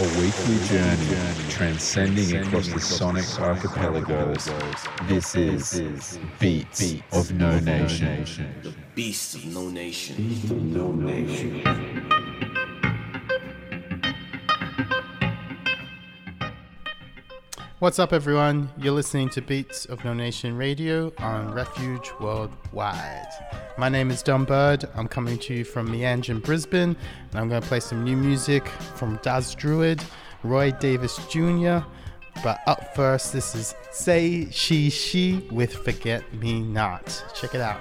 A weekly journey transcending across the sonic archipelagos. This is Beats of No Nation. The Beast of No Nation. Beast of No Nation. What's up, everyone? You're listening to Beats of No Nation Radio on Refuge Worldwide. My name is Don Bird. I'm coming to you from Meanjin, Brisbane, and I'm going to play some new music from Daz Druid, Roy Davis Jr. But up first, this is Say She She with Forget Me Not. Check it out.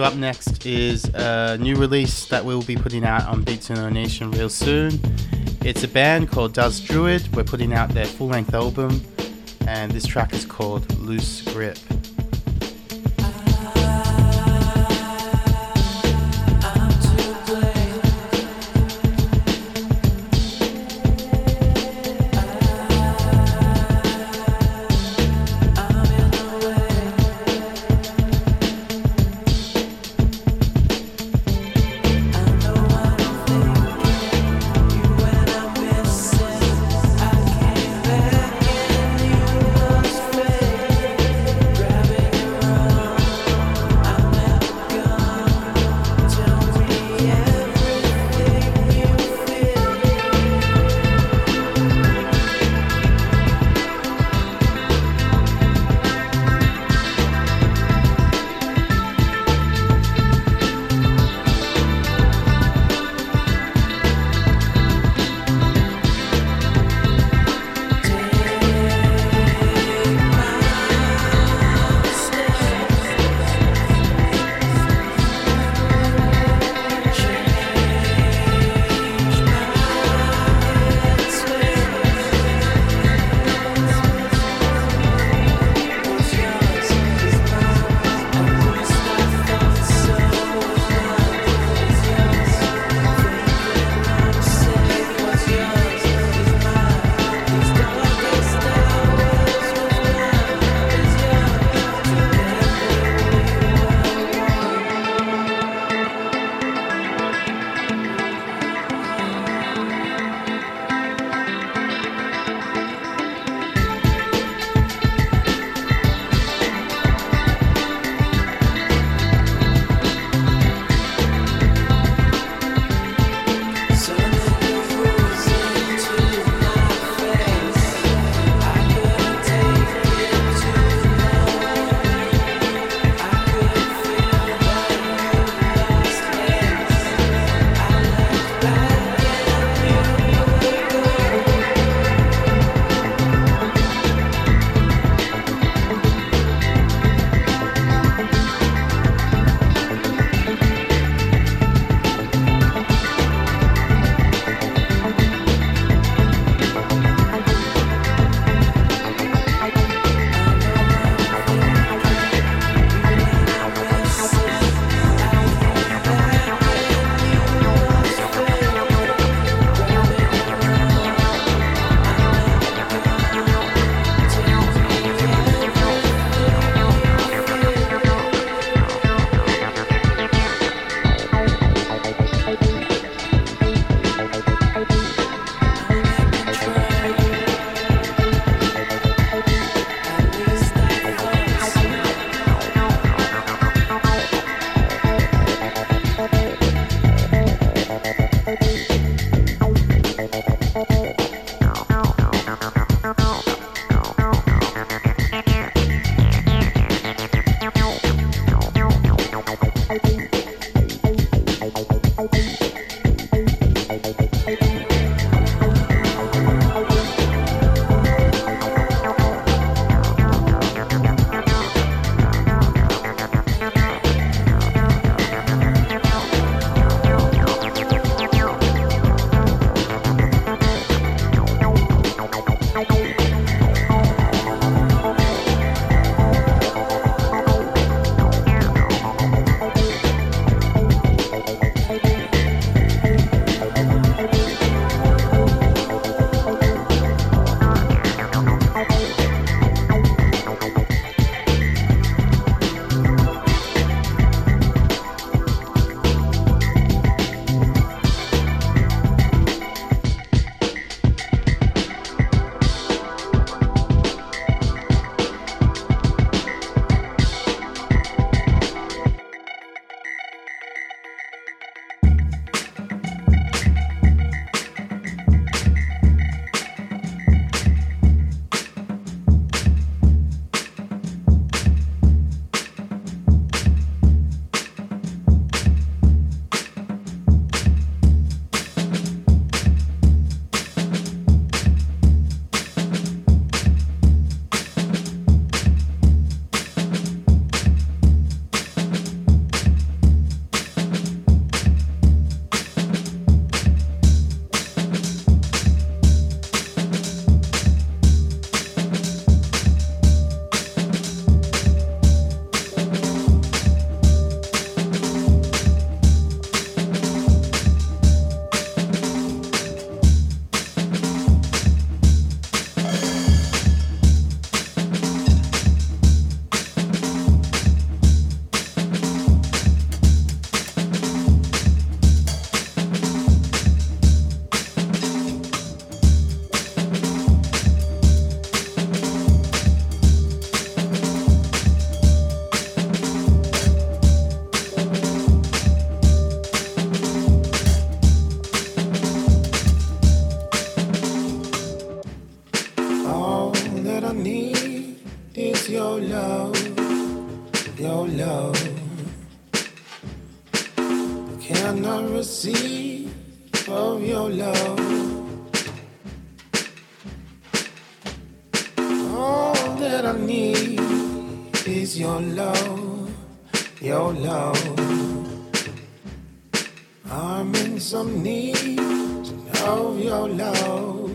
So up next is a new release that we'll be putting out on Beats of No Nation real soon. It's a band called Daz Druid. We're putting out their full-length album, and this track is called Loose Grip. Is your love, your love. Cannot receive of your love. All that I need is your love, your love. I'm in some need of your love.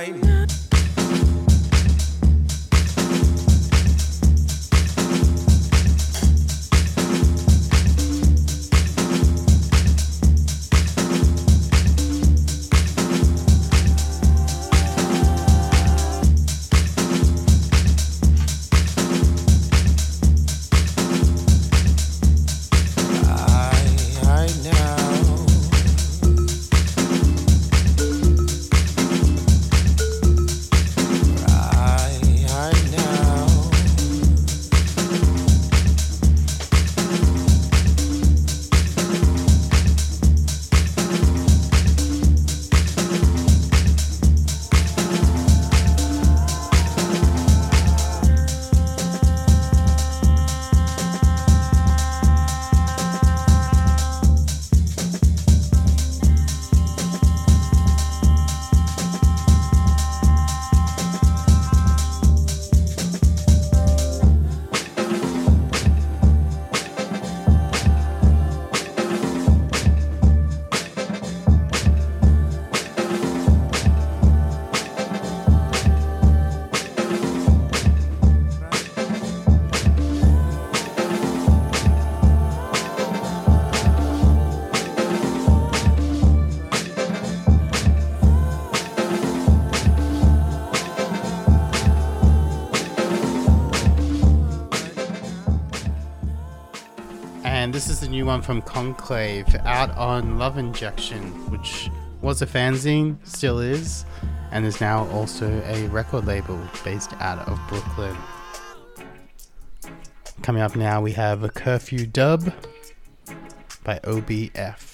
Right. And this is the new one from Conclave out on Love Injection, which was a fanzine, still is, and is now also a record label based out of Brooklyn. Coming up now, we have a Curfew Dub by OBF.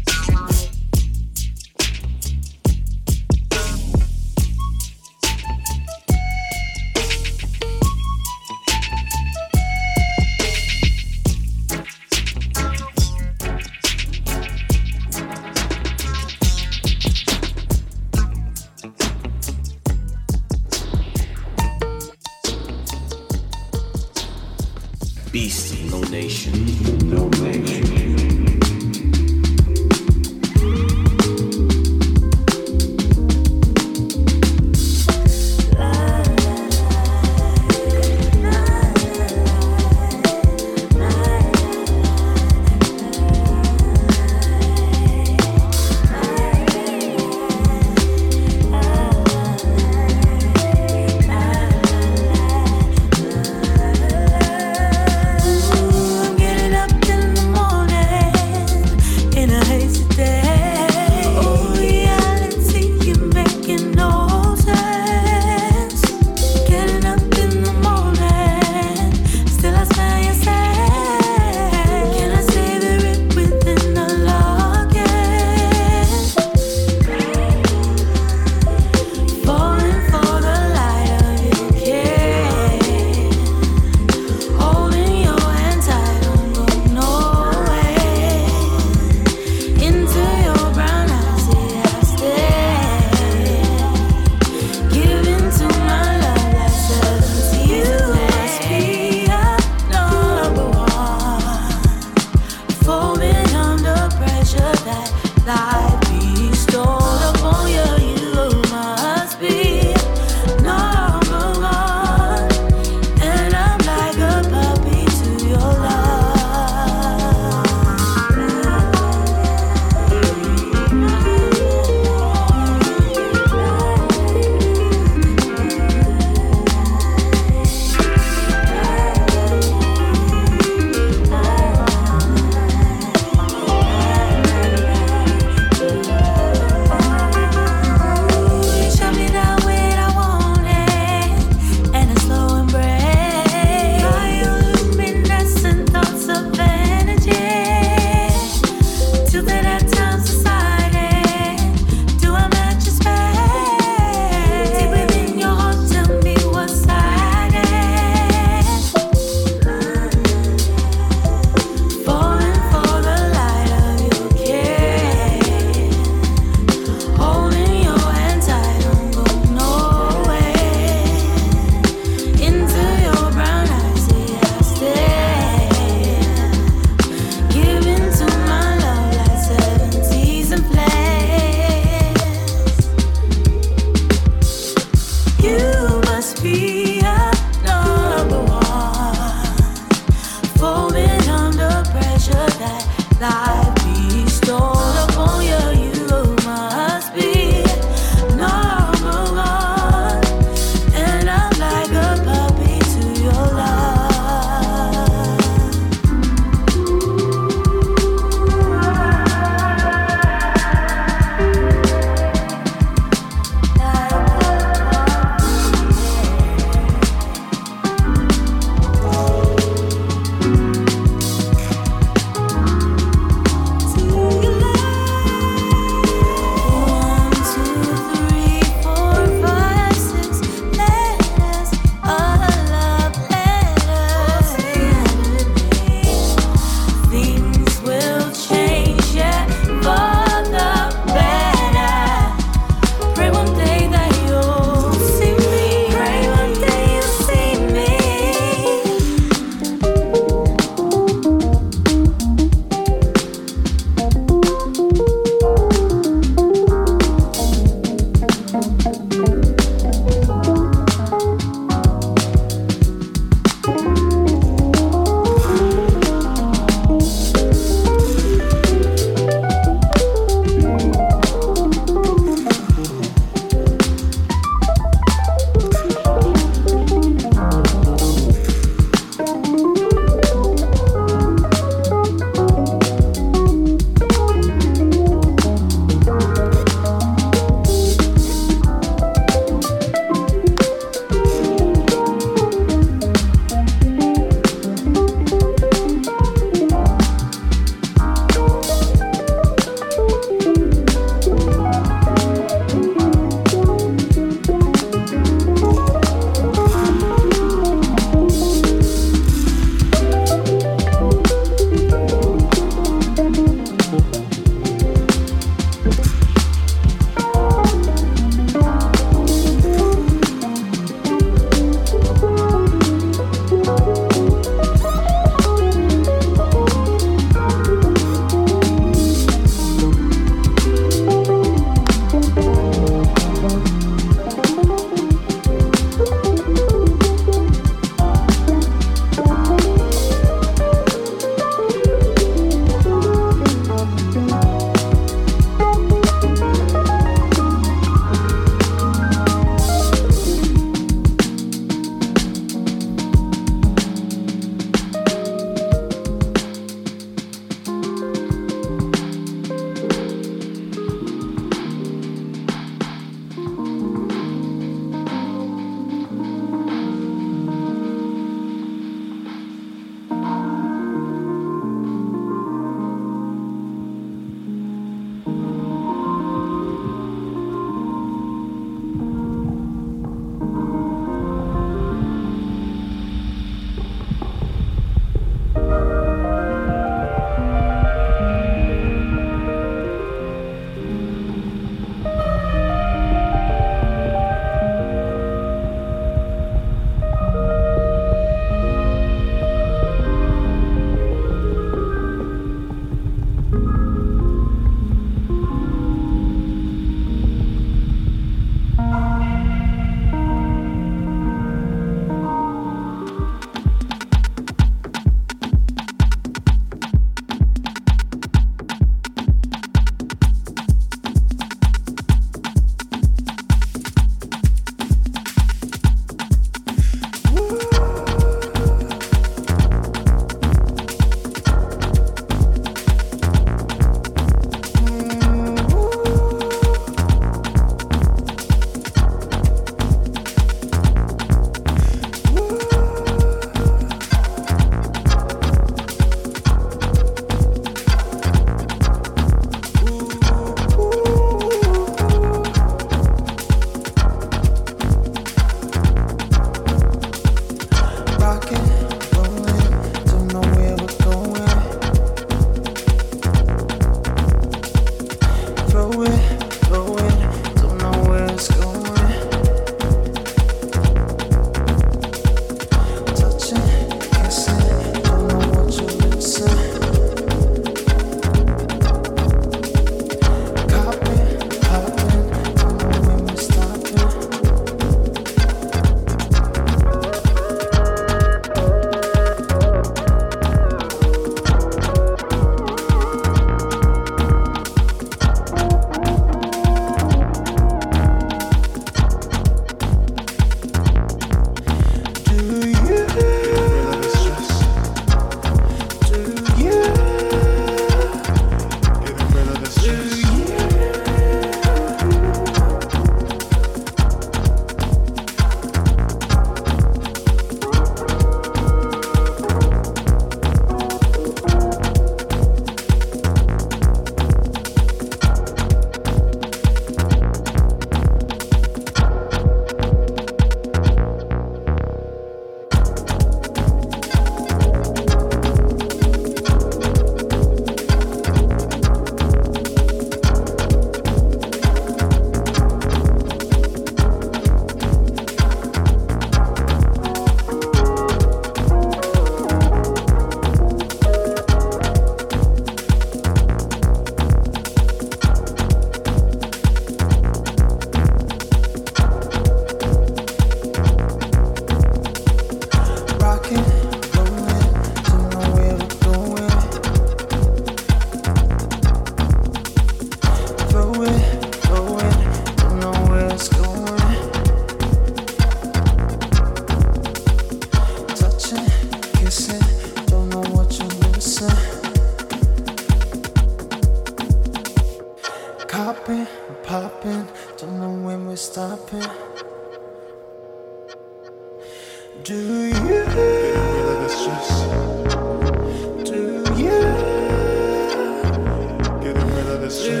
Do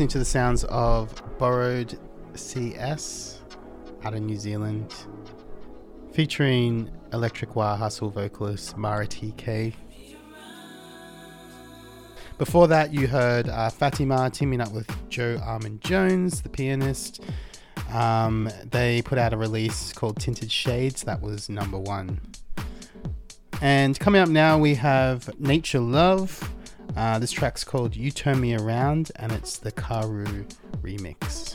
listening to the sounds of Borrowed CS out of New Zealand, featuring Electric Wire Hustle vocalist Mara TK. Before that, you heard uh, Fatima teaming up with Joe Armon-Jones, the pianist. Um, they put out a release called Tinted Shades, that was number one. And coming up now, we have Nature Love. Uh, this track's called You Turn Me Around, and it's the Karu remix.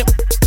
Huge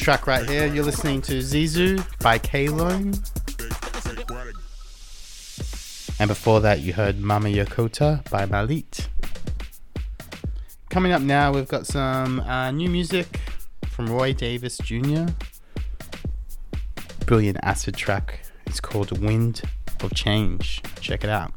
track right here. You're listening to Zizu by Kalone. And before that, you heard Mama Yokota by Malit. Coming up now, we've got some uh, new music from Roy Davis Jr. Brilliant acid track. It's called Wind of Change. Check it out.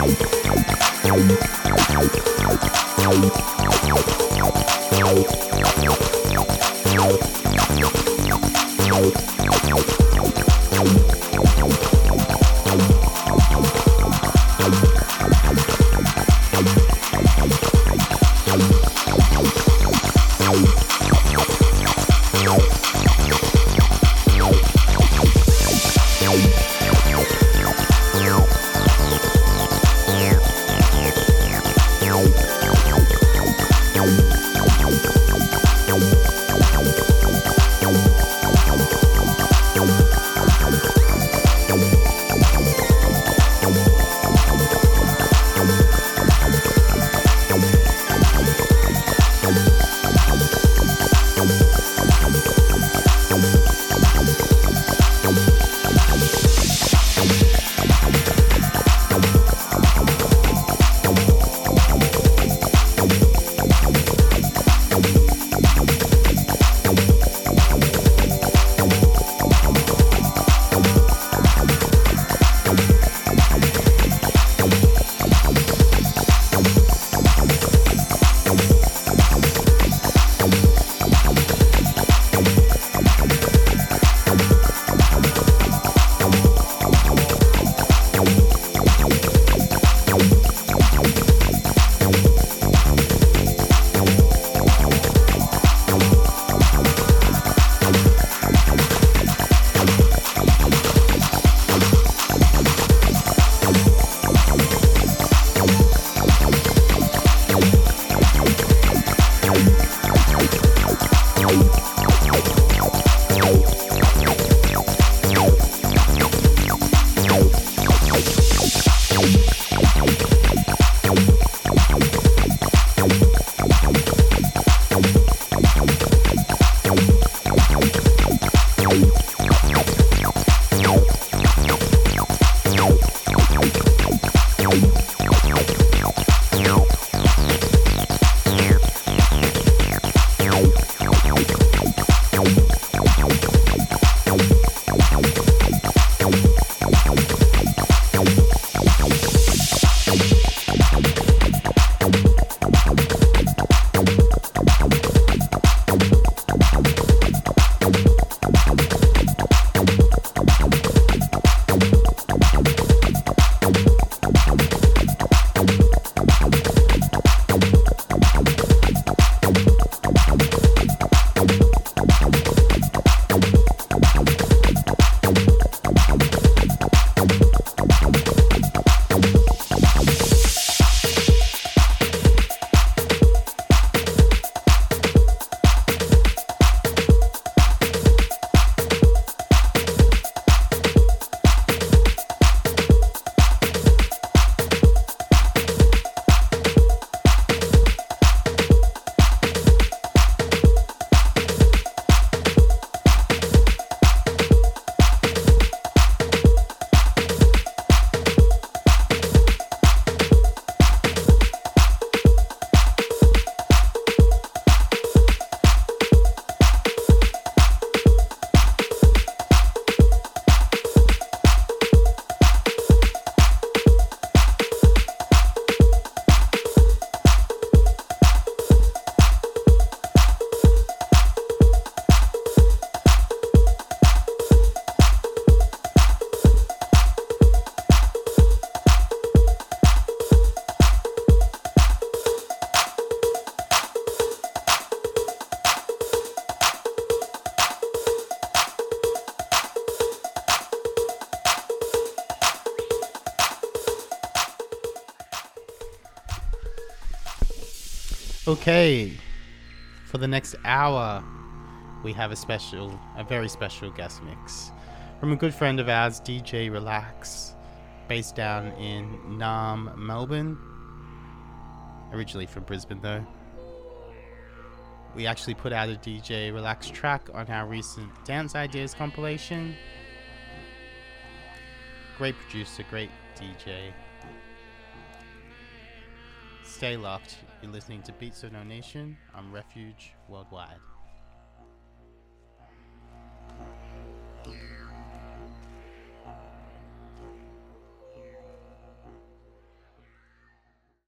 Thank you. Okay, for the next hour, we have a special, a very special guest mix from a good friend of ours, DJ Relax, based down in Naarm, Melbourne. Originally from Brisbane, though. We actually put out a DJ Relax track on our recent Dance Ideas compilation. Great producer, great DJ. Stay locked. You're listening to Beats of No Nation on Refuge Worldwide.